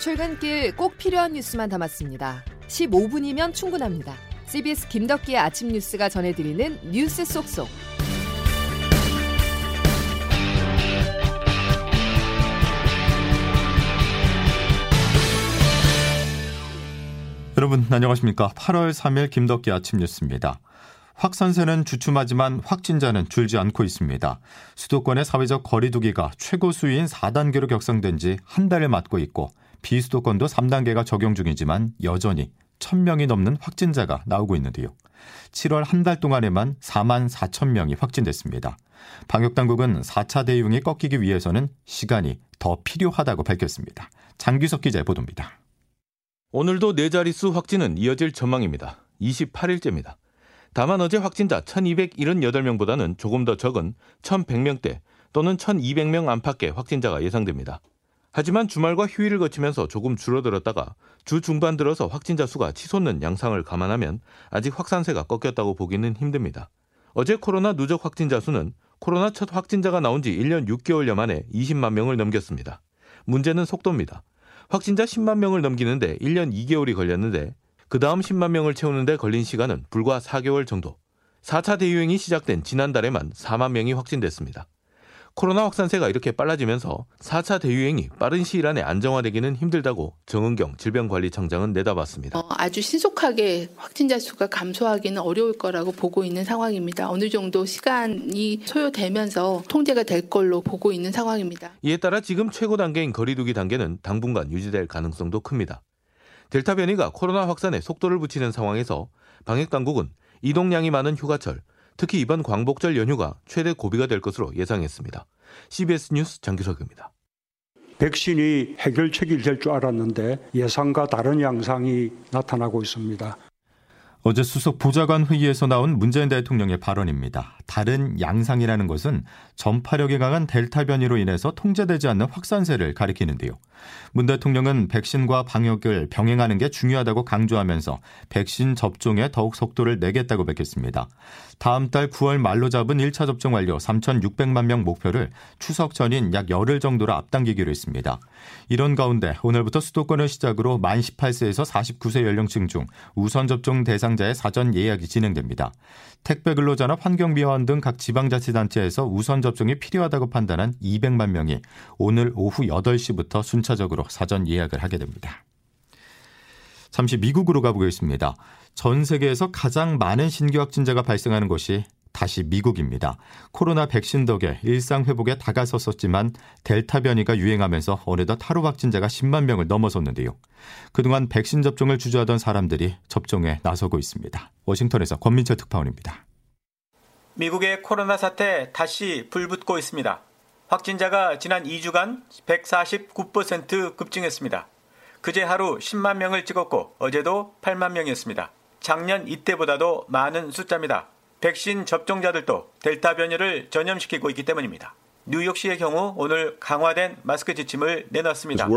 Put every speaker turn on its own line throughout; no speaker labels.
출근길 꼭 필요한 뉴스만 담았습니다. 15분이면 충분합니다. CBS 김덕기의 아침 뉴스가 전해드리는 뉴스 속속.
여러분 안녕하십니까? 8월 3일 김덕기 아침 뉴스입니다. 확산세는 주춤하지만 확진자는 줄지 않고 있습니다. 수도권의 사회적 거리두기가 최고 수위인 4단계로 격상된 지 한 달을 맞고 있고 비수도권도 3단계가 적용 중이지만 여전히 1000명이 넘는 확진자가 나오고 있는데요. 7월 한 달 동안에만 4만 4천 명이 확진됐습니다. 방역당국은 4차 대응이 꺾이기 위해서는 시간이 더 필요하다고 밝혔습니다. 장규석 기자의 보도입니다.
오늘도 네 자릿수 확진은 이어질 전망입니다. 28일째입니다. 다만 어제 확진자 1278명보다는 조금 더 적은 1100명대 또는 1200명 안팎의 확진자가 예상됩니다. 하지만 주말과 휴일을 거치면서 조금 줄어들었다가 주 중반 들어서 확진자 수가 치솟는 양상을 감안하면 아직 확산세가 꺾였다고 보기는 힘듭니다. 어제 코로나 누적 확진자 수는 코로나 첫 확진자가 나온 지 1년 6개월여 만에 20만 명을 넘겼습니다. 문제는 속도입니다. 확진자 10만 명을 넘기는데 1년 2개월이 걸렸는데 그 다음 10만 명을 채우는데 걸린 시간은 불과 4개월 정도. 4차 대유행이 시작된 지난달에만 4만 명이 확진됐습니다. 코로나 확산세가 이렇게 빨라지면서 4차 대유행이 빠른 시일 안에 안정화되기는 힘들다고 정은경 질병관리청장은 내다봤습니다.
어, 아주 신속하게 확진자 수가 감소하기는 어려울 거라고 보고 있는 상황입니다. 어느 정도 시간이 소요되면서 통제가 될 걸로 보고 있는 상황입니다.
이에 따라 지금 최고 단계인 거리두기 단계는 당분간 유지될 가능성도 큽니다. 델타 변이가 코로나 확산에 속도를 붙이는 상황에서 방역 당국은 이동량이 많은 휴가철, 특히 이번 광복절 연휴가 최대 고비가 될 것으로 예상했습니다. CBS 뉴스 장규석입니다.
백신이 해결책이 될 줄 알았는데 예상과 다른 양상이 나타나고 있습니다.
어제 수석 보좌관 회의에서 나온 문재인 대통령의 발언입니다. 다른 양상이라는 것은 전파력이 강한 델타 변이로 인해서 통제되지 않는 확산세를 가리키는데요. 문 대통령은 백신과 방역을 병행하는 게 중요하다고 강조하면서 백신 접종에 더욱 속도를 내겠다고 밝혔습니다. 다음 달 9월 말로 잡은 1차 접종 완료 3,600만 명 목표를 추석 전인 약 열흘 정도로 앞당기기로 했습니다. 이런 가운데 오늘부터 수도권을 시작으로 만 18세에서 49세 연령층 중 우선 접종 대상자의 사전 예약이 진행됩니다. 택배 근로자나 환경미화원 등 각 지방자치단체에서 우선 접종이 필요하다고 판단한 200만 명이 오늘 오후 8시부터 순차적으로 사전 예약을 하게 됩니다. 잠시 미국으로 가보겠습니다. 전 세계에서 가장 많은 신규 확진자가 발생하는 곳이 다시 미국입니다. 코로나 백신 덕에 일상 회복에 다가섰었지만 델타 변이가 유행하면서 어느덧 하루 확진자가 10만 명을 넘어섰는데요. 그동안 백신 접종을 주저하던 사람들이 접종에 나서고 있습니다. 워싱턴에서 권민철 특파원입니다.
미국의 코로나 사태 다시 불붙고 있습니다. 확진자가 지난 2주간 149% 급증했습니다. 그제 하루 10만 명을 찍었고 어제도 8만 명이었습니다. 작년 이때보다도 많은 숫자입니다. 백신 접종자들도 델타 변이를 전염시키고 있기 때문입니다. 뉴욕시의 경우 오늘 강화된 마스크 지침을 내놨습니다.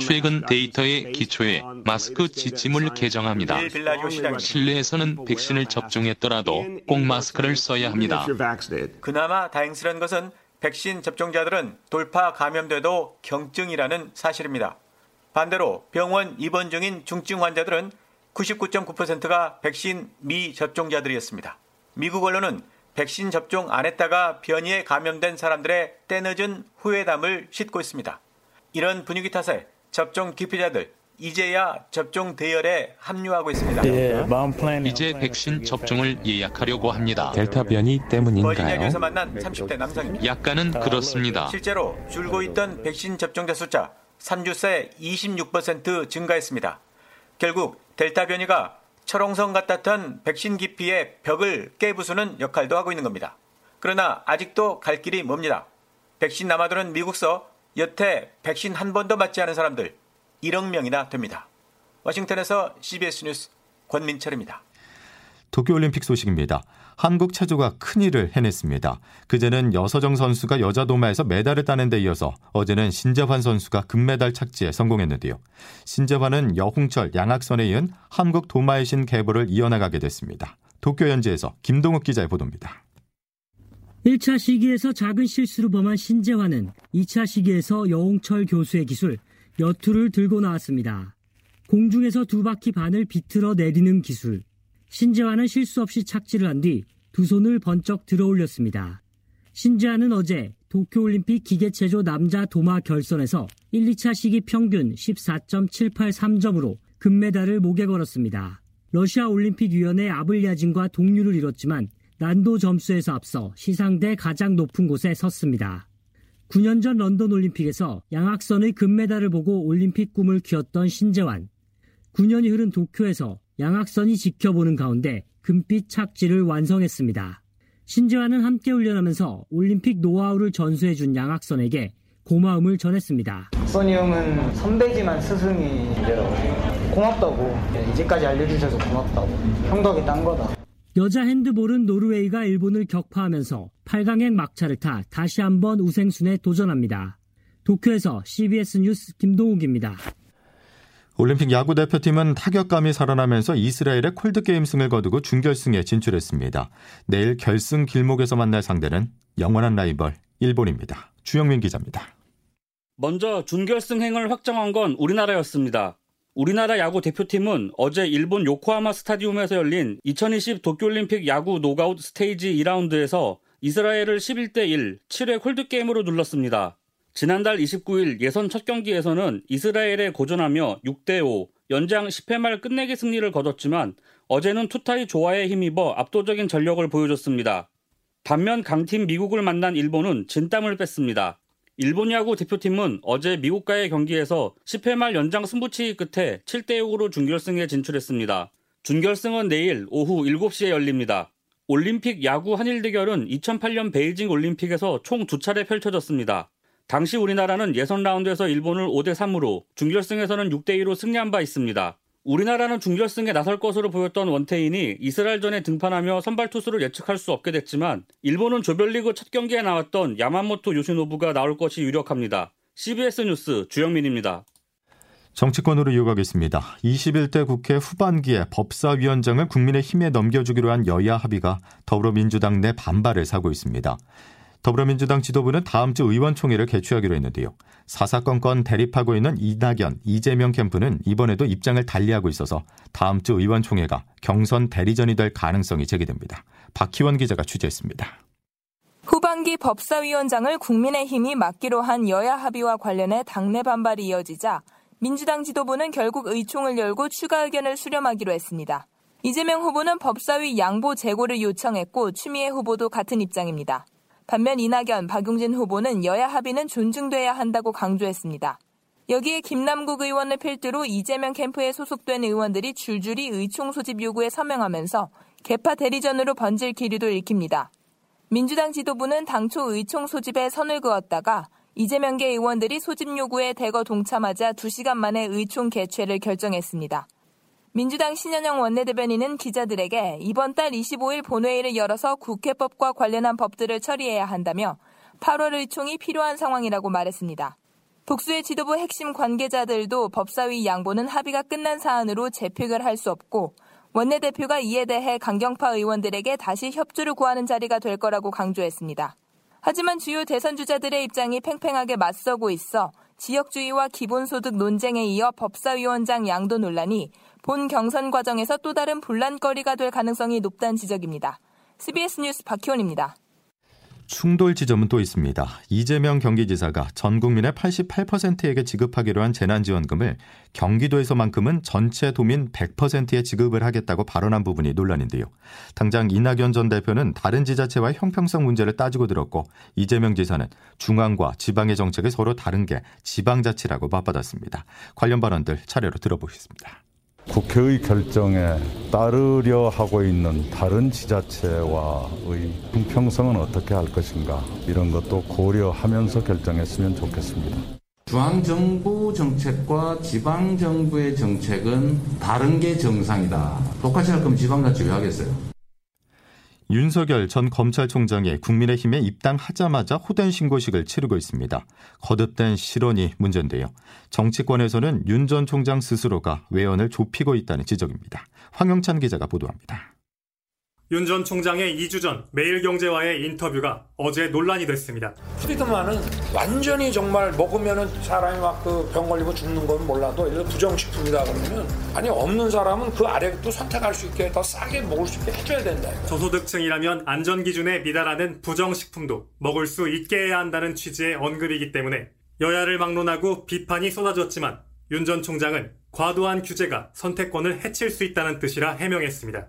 최근 데이터에 기초해 마스크 지침을 개정합니다. 실내에서는 백신을 접종했더라도 꼭 마스크를 써야 합니다.
그나마 다행스러운 것은 백신 접종자들은 돌파 감염돼도 경증이라는 사실입니다. 반대로 병원 입원 중인 중증 환자들은 99.9%가 백신 미접종자들이었습니다. 미국 언론은 백신 접종 안 했다가 변이에 감염된 사람들의 때늦은 후회담을 싣고 있습니다. 이런 분위기 탓에 접종 기피자들 이제야 접종 대열에 합류하고 있습니다.
이제 백신 접종을 예약하려고 합니다.
델타 변이 때문인가요?
버지니아주에서 만난 30대 남성입니다.
약간은 그렇습니다.
실제로 줄고 있던 백신 접종자 숫자 3주 새 26% 증가했습니다. 결국 델타 변이가 철옹성 같았던 백신 기피의 벽을 깨부수는 역할도 하고 있는 겁니다. 그러나 아직도 갈 길이 멉니다. 백신 남아도는 미국서 여태 백신 한 번도 맞지 않은 사람들 1억 명이나 됩니다. 워싱턴에서 CBS 뉴스 권민철입니다.
도쿄올림픽 소식입니다. 한국 체조가 큰일을 해냈습니다. 그제는 여서정 선수가 여자 도마에서 메달을 따는 데 이어서 어제는 신재환 선수가 금메달 착지에 성공했는데요. 신재환은 여홍철, 양학선에 이은 한국 도마의 신 계보를 이어나가게 됐습니다. 도쿄 현지에서 김동욱 기자의 보도입니다.
1차 시기에서 작은 실수를 범한 신재환은 2차 시기에서 여홍철 교수의 기술, 몇 투를 들고 나왔습니다. 공중에서 두 바퀴 반을 비틀어 내리는 기술. 신재환은 실수 없이 착지를 한 뒤 두 손을 번쩍 들어 올렸습니다. 신재환은 어제 도쿄올림픽 기계체조 남자 도마 결선에서 1, 2차 시기 평균 14.783점으로 금메달을 목에 걸었습니다. 러시아 올림픽위원회 아블야진과 동률을 이뤘지만 난도 점수에서 앞서 시상대 가장 높은 곳에 섰습니다. 9년 전 런던 올림픽에서 양악선의 금메달을 보고 올림픽 꿈을 키웠던 신재환. 9년이 흐른 도쿄에서 양악선이 지켜보는 가운데 금빛 착지를 완성했습니다. 신재환은 함께 훈련하면서 올림픽 노하우를 전수해준 양악선에게 고마움을 전했습니다.
선이 형은 선배지만 스승이더라고요. 고맙다고 이제까지 알려주셔서 고맙다고 형 덕에 딴 거다.
여자 핸드볼은 노르웨이가 일본을 격파하면서 8강행 막차를 타 다시 한번 우생순에 도전합니다. 도쿄에서 CBS 뉴스 김동욱입니다.
올림픽 야구 대표팀은 타격감이 살아나면서 이스라엘의 콜드게임 승을 거두고 준결승에 진출했습니다. 내일 결승 길목에서 만날 상대는 영원한 라이벌 일본입니다. 주영민 기자입니다.
먼저 준결승행을 확정한 건 우리나라였습니다. 우리나라 야구 대표팀은 어제 일본 요코하마 스타디움에서 열린 2020 도쿄올림픽 야구 녹아웃 스테이지 2라운드에서 이스라엘을 11대 1, 7회 콜드게임으로 눌렀습니다. 지난달 29일 예선 첫 경기에서는 이스라엘에 고전하며 6대5 연장 10회 말 끝내기 승리를 거뒀지만 어제는 투타의 조화에 힘입어 압도적인 전력을 보여줬습니다. 반면 강팀 미국을 만난 일본은 진땀을 뺐습니다. 일본 야구 대표팀은 어제 미국과의 경기에서 10회 말 연장 승부치기 끝에 7대6으로 준결승에 진출했습니다. 준결승은 내일 오후 7시에 열립니다. 올림픽 야구 한일 대결은 2008년 베이징 올림픽에서 총 두 차례 펼쳐졌습니다. 당시 우리나라는 예선 라운드에서 일본을 5대 3으로 준결승에서는 6대 2로 승리한 바 있습니다. 우리나라는 준결승에 나설 것으로 보였던 원태인이 이스라엘전에 등판하며 선발 투수를 예측할 수 없게 됐지만 일본은 조별리그 첫 경기에 나왔던 야마모토 요시노부가 나올 것이 유력합니다. CBS 뉴스 주영민입니다.
정치권으로 이어가겠습니다. 21대 국회 후반기에 법사위원장을 국민의힘에 넘겨주기로 한 여야 합의가 더불어민주당 내 반발을 사고 있습니다. 더불어민주당 지도부는 다음 주 의원총회를 개최하기로 했는데요. 사사건건 대립하고 있는 이낙연, 이재명 캠프는 이번에도 입장을 달리하고 있어서 다음 주 의원총회가 경선 대리전이 될 가능성이 제기됩니다. 박희원 기자가 취재했습니다.
후반기 법사위원장을 국민의힘이 맡기로 한 여야 합의와 관련해 당내 반발이 이어지자 민주당 지도부는 결국 의총을 열고 추가 의견을 수렴하기로 했습니다. 이재명 후보는 법사위 양보 재고를 요청했고 추미애 후보도 같은 입장입니다. 반면 이낙연, 박용진 후보는 여야 합의는 존중돼야 한다고 강조했습니다. 여기에 김남국 의원을 필두로 이재명 캠프에 소속된 의원들이 줄줄이 의총 소집 요구에 서명하면서 개파 대리전으로 번질 기류도 읽힙니다. 민주당 지도부는 당초 의총 소집에 선을 그었다가 이재명계 의원들이 소집 요구에 대거 동참하자 2시간 만에 의총 개최를 결정했습니다. 민주당 신현영 원내대변인은 기자들에게 이번 달 25일 본회의를 열어서 국회법과 관련한 법들을 처리해야 한다며 8월 의총이 필요한 상황이라고 말했습니다. 복수의 지도부 핵심 관계자들도 법사위 양보는 합의가 끝난 사안으로 재표결 할 수 없고 원내대표가 이에 대해 강경파 의원들에게 다시 협조를 구하는 자리가 될 거라고 강조했습니다. 하지만 주요 대선 주자들의 입장이 팽팽하게 맞서고 있어 지역주의와 기본소득 논쟁에 이어 법사위원장 양도 논란이 본 경선 과정에서 또 다른 분란거리가 될 가능성이 높다는 지적입니다. CBS 뉴스 박희원입니다.
충돌 지점은 또 있습니다. 이재명 경기지사가 전 국민의 88%에게 지급하기로 한 재난지원금을 경기도에서만큼은 전체 도민 100%에 지급을 하겠다고 발언한 부분이 논란인데요. 당장 이낙연 전 대표는 다른 지자체와 형평성 문제를 따지고 들었고 이재명 지사는 중앙과 지방의 정책이 서로 다른 게 지방자치라고 맞받았습니다. 관련 발언들 차례로 들어보겠습니다.
국회의 결정에 따르려 하고 있는 다른 지자체와의 형평성은 어떻게 할 것인가 이런 것도 고려하면서 결정했으면 좋겠습니다.
중앙정부 정책과 지방정부의 정책은 다른 게 정상이다. 똑같이 할 거면 지방자치 왜 하겠어요?
윤석열 전 검찰총장이 국민의힘에 입당하자마자 호된 신고식을 치르고 있습니다. 거듭된 실언이 문제인데요. 정치권에서는 윤 전 총장 스스로가 외연을 좁히고 있다는 지적입니다. 황영찬 기자가 보도합니다.
윤 전 총장의 2주 전 매일경제와의 인터뷰가 어제 논란이 됐습니다.
프리드만은 완전히 정말 먹으면 사람이 막 그 병 걸리고 죽는 건 몰라도 예를 부정식품이다 그러면 아니 없는 사람은 그 아래도 선택할 수 있게 더 싸게 먹을 수 있게 해줘야 된다. 이거.
저소득층이라면 안전기준에 미달하는 부정식품도 먹을 수 있게 해야 한다는 취지의 언급이기 때문에 여야를 막론하고 비판이 쏟아졌지만 윤 전 총장은 과도한 규제가 선택권을 해칠 수 있다는 뜻이라 해명했습니다.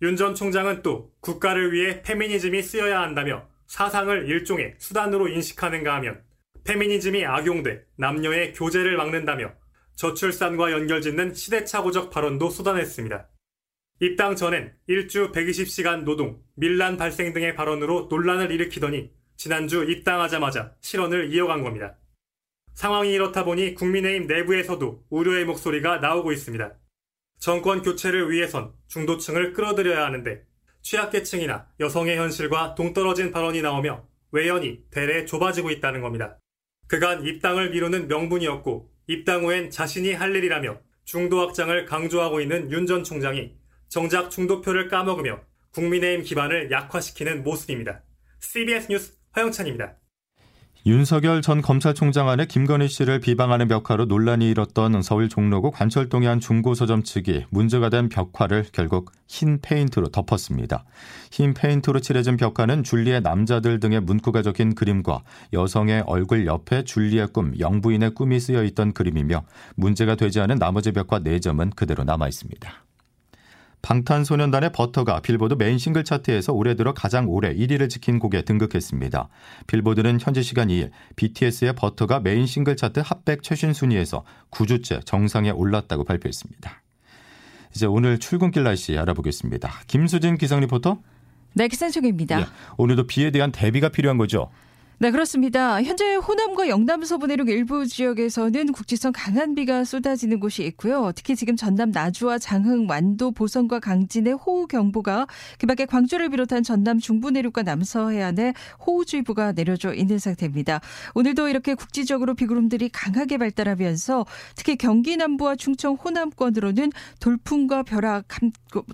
윤 전 총장은 또 국가를 위해 페미니즘이 쓰여야 한다며 사상을 일종의 수단으로 인식하는가 하면 페미니즘이 악용돼 남녀의 교제를 막는다며 저출산과 연결짓는 시대착오적 발언도 쏟아냈습니다. 입당 전엔 일주 120시간 노동, 밀란 발생 등의 발언으로 논란을 일으키더니 지난주 입당하자마자 실언을 이어간 겁니다. 상황이 이렇다 보니 국민의힘 내부에서도 우려의 목소리가 나오고 있습니다. 정권 교체를 위해선 중도층을 끌어들여야 하는데 취약계층이나 여성의 현실과 동떨어진 발언이 나오며 외연이 대래 좁아지고 있다는 겁니다. 그간 입당을 미루는 명분이었고 입당 후엔 자신이 할 일이라며 중도 확장을 강조하고 있는 윤 전 총장이 정작 중도표를 까먹으며 국민의힘 기반을 약화시키는 모습입니다. CBS 뉴스 허영찬입니다.
윤석열 전 검찰총장 아내 김건희 씨를 비방하는 벽화로 논란이 일었던 서울 종로구 관철동의 한 중고서점 측이 문제가 된 벽화를 결국 흰 페인트로 덮었습니다. 흰 페인트로 칠해진 벽화는 줄리의 남자들 등의 문구가 적힌 그림과 여성의 얼굴 옆에 줄리의 꿈, 영부인의 꿈이 쓰여 있던 그림이며 문제가 되지 않은 나머지 벽화 4점은 그대로 남아 있습니다. 방탄소년단의 버터가 빌보드 메인 싱글 차트에서 올해 들어 가장 오래 1위를 지킨 곡에 등극했습니다. 빌보드는 현지 시간 2일 BTS의 버터가 메인 싱글 차트 핫백 최신 순위에서 9주째 정상에 올랐다고 발표했습니다. 이제 오늘 출근길 날씨 알아보겠습니다. 김수진 기상 리포터.
네, 기상청입니다. 예,
오늘도 비에 대한 대비가 필요한 거죠?
네, 그렇습니다. 현재 호남과 영남 서부 내륙 일부 지역에서는 국지성 강한 비가 쏟아지는 곳이 있고요. 특히 지금 전남 나주와 장흥, 완도, 보성과 강진의 호우 경보가 그밖에 광주를 비롯한 전남 중부 내륙과 남서 해안에 호우주의보가 내려져 있는 상태입니다. 오늘도 이렇게 국지적으로 비구름들이 강하게 발달하면서 특히 경기 남부와 충청 호남권으로는 돌풍과 벼락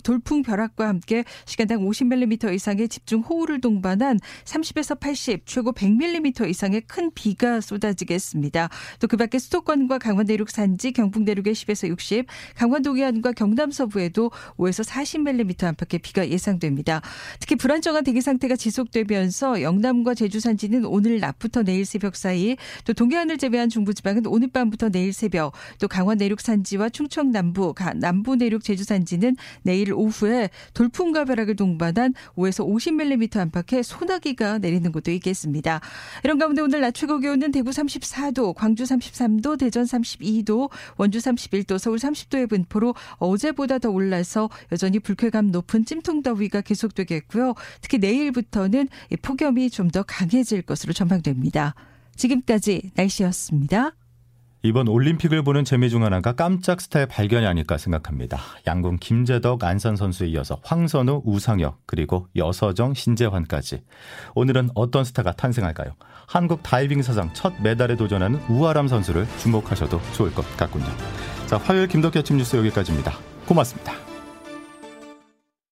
돌풍 벼락과 함께 시간당 50mm 이상의 집중 호우를 동반한 30에서 80 최고 100 100mm 이상의 큰 비가 쏟아지겠습니다. 또 그 밖에 수도권과 강원 내륙 산지, 경북 내륙에 10에서 60, 강원 동해안과 경남 서부에도 5에서 40mm 안팎의 비가 예상됩니다. 특히 불안정한 대기 상태가 지속되면서 영남과 제주 산지는 오늘 낮부터 내일 새벽 사이, 또 동해안을 제외한 중부지방은 오늘 밤부터 내일 새벽, 또 강원 내륙 산지와 충청 남부, 남부 내륙 제주 산지는 내일 오후에 돌풍과 벼락을 동반한 5에서 50mm 안팎의 소나기가 내리는 곳도 있겠습니다. 이런 가운데 오늘 낮 최고 기온은 대구 34도, 광주 33도, 대전 32도, 원주 31도, 서울 30도의 분포로 어제보다 더 올라서 여전히 불쾌감 높은 찜통더위가 계속되겠고요. 특히 내일부터는 폭염이 좀 더 강해질 것으로 전망됩니다. 지금까지 날씨였습니다.
이번 올림픽을 보는 재미 중 하나가 깜짝 스타의 발견이 아닐까 생각합니다. 양궁 김재덕, 안산 선수에 이어서 황선우, 우상혁, 그리고 여서정, 신재환까지. 오늘은 어떤 스타가 탄생할까요? 한국 다이빙 사상 첫 메달에 도전하는 우아람 선수를 주목하셔도 좋을 것 같군요. 자, 화요일 김덕기 아침 뉴스 여기까지입니다. 고맙습니다.